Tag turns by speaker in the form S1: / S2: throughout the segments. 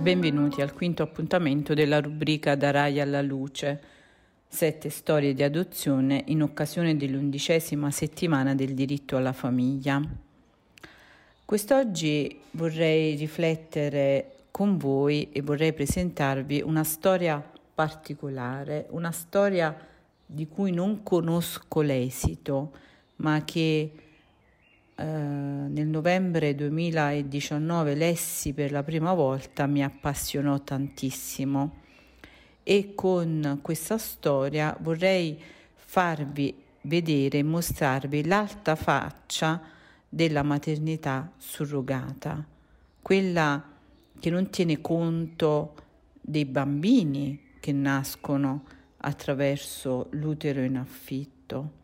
S1: Benvenuti al quinto appuntamento della rubrica Da Rai alla Luce, sette storie di adozione in occasione dell'undicesima settimana del diritto alla famiglia. Quest'oggi vorrei riflettere con voi e vorrei presentarvi una storia particolare, una storia di cui non conosco l'esito, ma che eh, nel novembre 2019 lessi per la prima volta mi appassionò tantissimo e con questa storia vorrei farvi vedere e mostrarvi l'alta faccia della maternità surrogata, quella che non tiene conto dei bambini che nascono attraverso l'utero in affitto.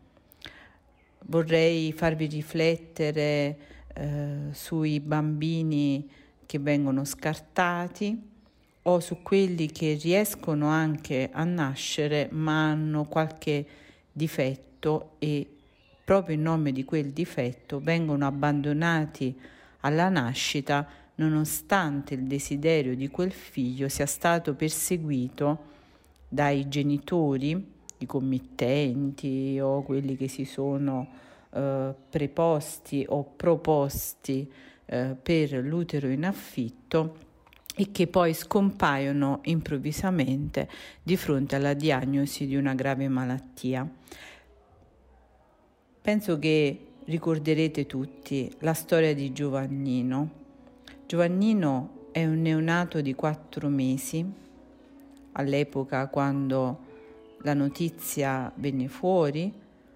S1: Vorrei farvi riflettere eh, sui bambini che vengono scartati o su quelli che riescono anche a nascere ma hanno qualche difetto e proprio in nome di quel difetto vengono abbandonati alla nascita nonostante il desiderio di quel figlio sia stato perseguito dai genitori, i committenti o quelli che si sono eh, preposti o proposti eh, per l'utero in affitto e che poi scompaiono improvvisamente di fronte alla diagnosi di una grave malattia. Penso che ricorderete tutti la storia di Giovannino. Giovannino è un neonato di quattro mesi. All'epoca, quando la notizia venne fuori,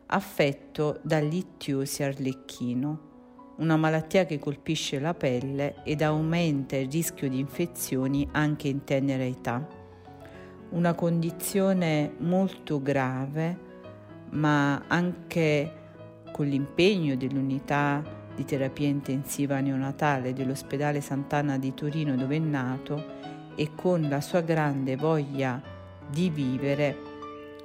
S1: affetto dall'ittiosi arlecchino, una malattia che colpisce la pelle ed aumenta il rischio di infezioni anche in tenera età. Una condizione molto grave, ma anche con l'impegno dell'unità di terapia intensiva neonatale dell'ospedale Sant'Anna di Torino dove è nato e con la sua grande voglia di vivere,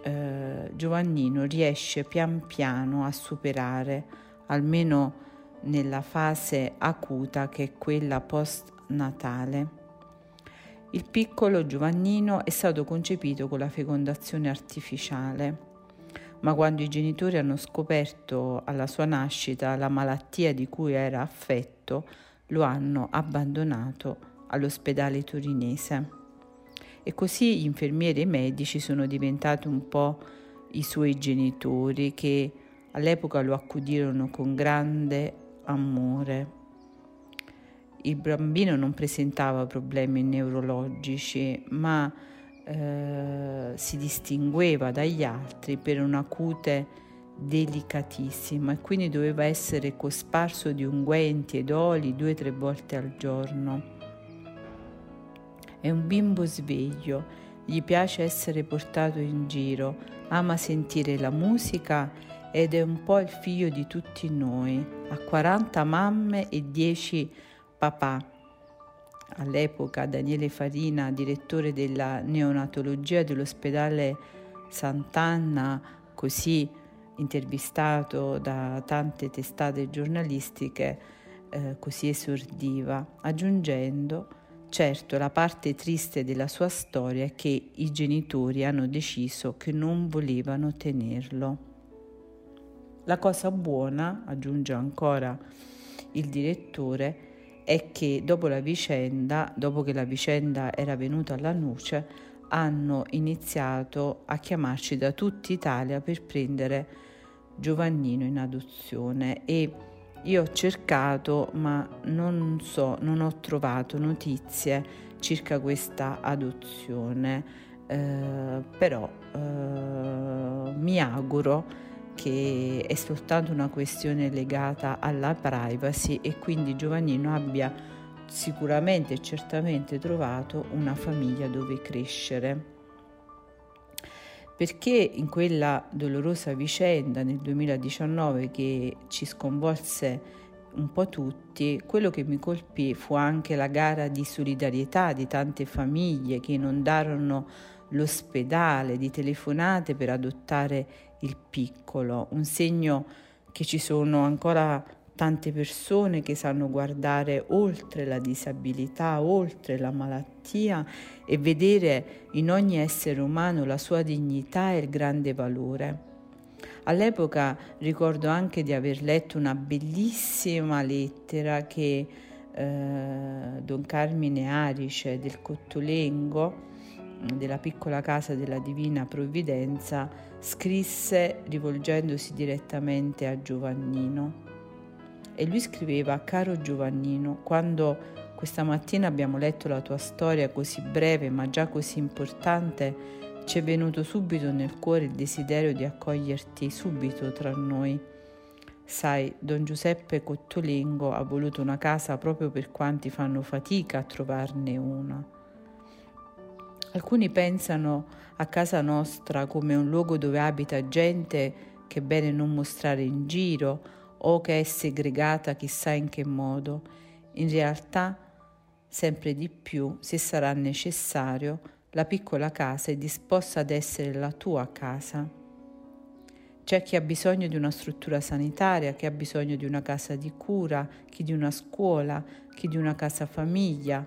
S1: eh, Giovannino riesce pian piano a superare, almeno nella fase acuta che è quella post-natale. Il piccolo Giovannino è stato concepito con la fecondazione artificiale ma quando i genitori hanno scoperto alla sua nascita la malattia di cui era affetto, lo hanno abbandonato all'ospedale torinese. E così gli infermieri e i medici sono diventati un po' i suoi genitori che all'epoca lo accudirono con grande amore. Il bambino non presentava problemi neurologici, ma eh, si distingueva dagli altri per una cute delicatissima e quindi doveva essere cosparso di unguenti ed oli due o tre volte al giorno. È un bimbo sveglio, gli piace essere portato in giro, ama sentire la musica ed è un po' il figlio di tutti noi, ha 40 mamme e 10 papà. All'epoca Daniele Farina, direttore della neonatologia dell'ospedale Sant'Anna, così intervistato da tante testate giornalistiche, eh, così esordiva, aggiungendo Certo, la parte triste della sua storia è che i genitori hanno deciso che non volevano tenerlo. La cosa buona, aggiunge ancora il direttore, è che dopo la vicenda, dopo che la vicenda era venuta alla luce, hanno iniziato a chiamarci da tutta Italia per prendere Giovannino in adozione e io ho cercato ma non so, non ho trovato notizie circa questa adozione, eh, però eh, mi auguro che è soltanto una questione legata alla privacy e quindi Giovannino abbia sicuramente e certamente trovato una famiglia dove crescere. Perché in quella dolorosa vicenda nel 2019 che ci sconvolse un po' tutti, quello che mi colpì fu anche la gara di solidarietà di tante famiglie che inondarono l'ospedale di telefonate per adottare il piccolo, un segno che ci sono ancora tante persone che sanno guardare oltre la disabilità, oltre la malattia e vedere in ogni essere umano la sua dignità e il grande valore. All'epoca ricordo anche di aver letto una bellissima lettera che eh, Don Carmine Arice del Cottolengo, della piccola casa della Divina Provvidenza, scrisse rivolgendosi direttamente a Giovannino. E lui scriveva, caro Giovannino, quando questa mattina abbiamo letto la tua storia così breve ma già così importante, ci è venuto subito nel cuore il desiderio di accoglierti subito tra noi. Sai, Don Giuseppe Cottolengo ha voluto una casa proprio per quanti fanno fatica a trovarne una. Alcuni pensano a casa nostra come un luogo dove abita gente che è bene non mostrare in giro o che è segregata chissà in che modo. In realtà, sempre di più, se sarà necessario, la piccola casa è disposta ad essere la tua casa. C'è chi ha bisogno di una struttura sanitaria, chi ha bisogno di una casa di cura, chi di una scuola, chi di una casa famiglia,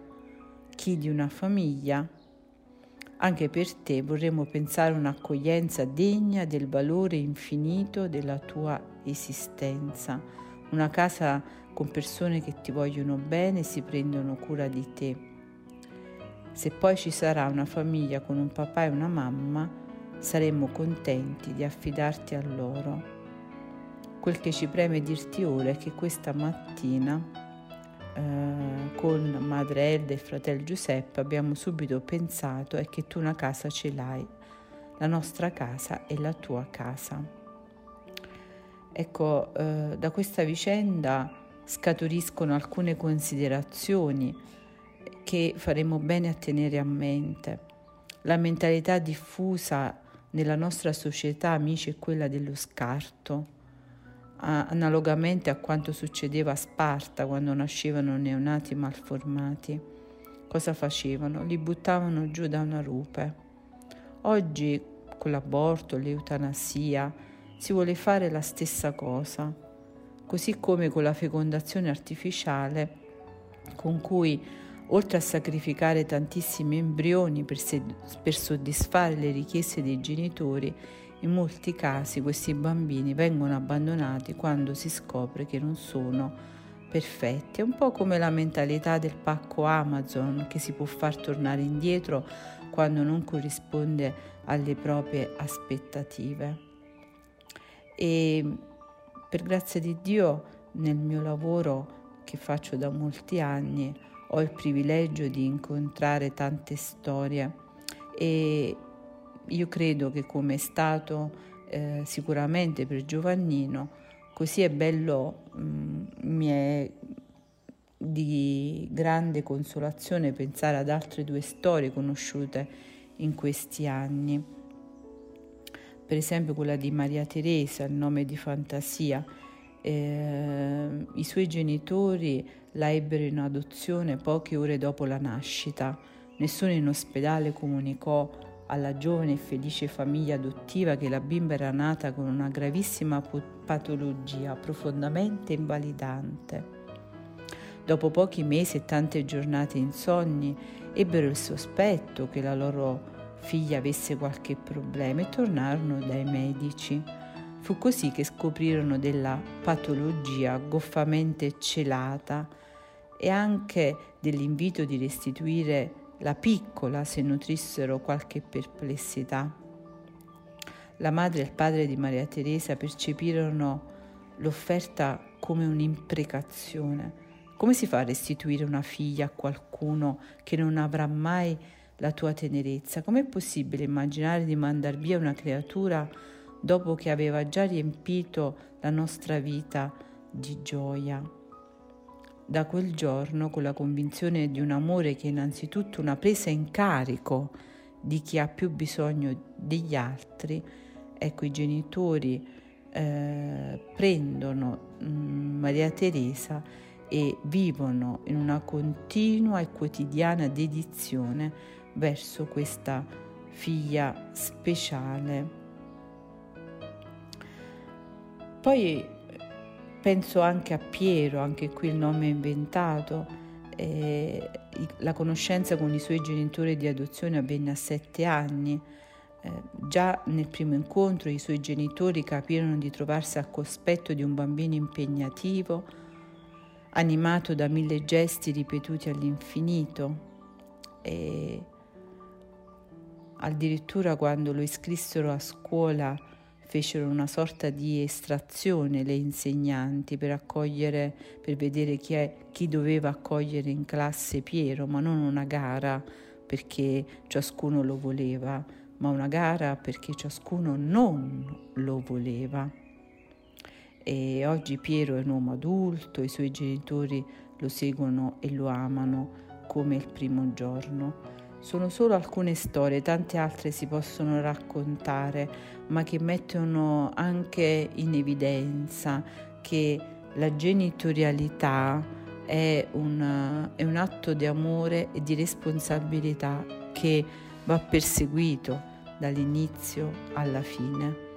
S1: chi di una famiglia. Anche per te vorremmo pensare un'accoglienza degna del valore infinito della tua esistenza, una casa con persone che ti vogliono bene e si prendono cura di te. Se poi ci sarà una famiglia con un papà e una mamma, saremmo contenti di affidarti a loro. Quel che ci preme dirti ora è che questa mattina eh, con madre Elda e fratello Giuseppe abbiamo subito pensato è che tu una casa ce l'hai, la nostra casa è la tua casa. Ecco, eh, da questa vicenda scaturiscono alcune considerazioni che faremo bene a tenere a mente. La mentalità diffusa nella nostra società, amici, è quella dello scarto, analogamente a quanto succedeva a Sparta quando nascevano neonati malformati. Cosa facevano? Li buttavano giù da una rupe. Oggi, con l'aborto, l'eutanasia, si vuole fare la stessa cosa, così come con la fecondazione artificiale, con cui oltre a sacrificare tantissimi embrioni per, se- per soddisfare le richieste dei genitori, in molti casi questi bambini vengono abbandonati quando si scopre che non sono perfetti. È un po' come la mentalità del pacco Amazon che si può far tornare indietro quando non corrisponde alle proprie aspettative. E per grazia di Dio nel mio lavoro che faccio da molti anni ho il privilegio di incontrare tante storie e io credo che come è stato eh, sicuramente per Giovannino, così è bello, mh, mm, mi è di grande consolazione pensare ad altre due storie conosciute in questi anni. Per esempio quella di Maria Teresa, il nome di fantasia. Eh, I suoi genitori la ebbero in adozione poche ore dopo la nascita. Nessuno in ospedale comunicò alla giovane e felice famiglia adottiva che la bimba era nata con una gravissima patologia profondamente invalidante. Dopo pochi mesi e tante giornate insonni, ebbero il sospetto che la loro figlia avesse qualche problema e tornarono dai medici. Fu così che scoprirono della patologia goffamente celata e anche dell'invito di restituire la piccola se nutrissero qualche perplessità. La madre e il padre di Maria Teresa percepirono l'offerta come un'imprecazione. Come si fa a restituire una figlia a qualcuno che non avrà mai la tua tenerezza? Com'è possibile immaginare di mandar via una creatura dopo che aveva già riempito la nostra vita di gioia. Da quel giorno, con la convinzione di un amore che è innanzitutto una presa in carico di chi ha più bisogno degli altri, ecco i genitori eh, prendono mh, mm, Maria Teresa e vivono in una continua e quotidiana dedizione verso questa figlia speciale poi penso anche a Piero, anche qui il nome è inventato. Eh, la conoscenza con i suoi genitori di adozione avvenne a sette anni. Eh, già nel primo incontro i suoi genitori capirono di trovarsi a cospetto di un bambino impegnativo, animato da mille gesti ripetuti all'infinito. E addirittura quando lo iscrissero a scuola fecero una sorta di estrazione le insegnanti per accogliere, per vedere chi, è, chi doveva accogliere in classe Piero, ma non una gara perché ciascuno lo voleva, ma una gara perché ciascuno non lo voleva. E oggi Piero è un uomo adulto, i suoi genitori lo seguono e lo amano come il primo giorno. Sono solo alcune storie, tante altre si possono raccontare, ma che mettono anche in evidenza che la genitorialità è un, è un atto di amore e di responsabilità che va perseguito dall'inizio alla fine.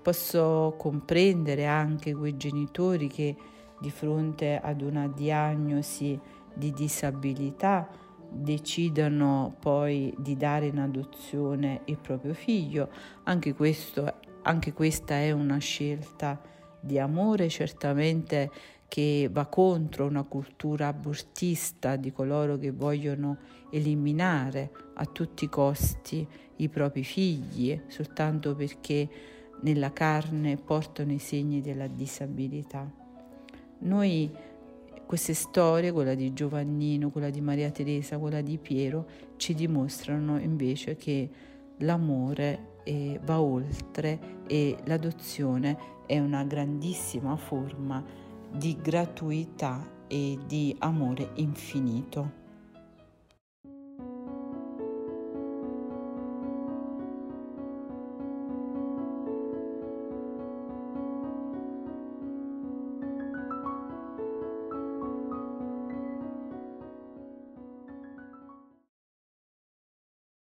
S1: Posso comprendere anche quei genitori che di fronte ad una diagnosi di disabilità decidano poi di dare in adozione il proprio figlio. Anche, questo, anche questa è una scelta di amore certamente che va contro una cultura abortista di coloro che vogliono eliminare a tutti i costi i propri figli soltanto perché nella carne portano i segni della disabilità. Noi queste storie, quella di Giovannino, quella di Maria Teresa, quella di Piero, ci dimostrano invece che l'amore eh, va oltre e l'adozione è una grandissima forma di gratuità e di amore infinito.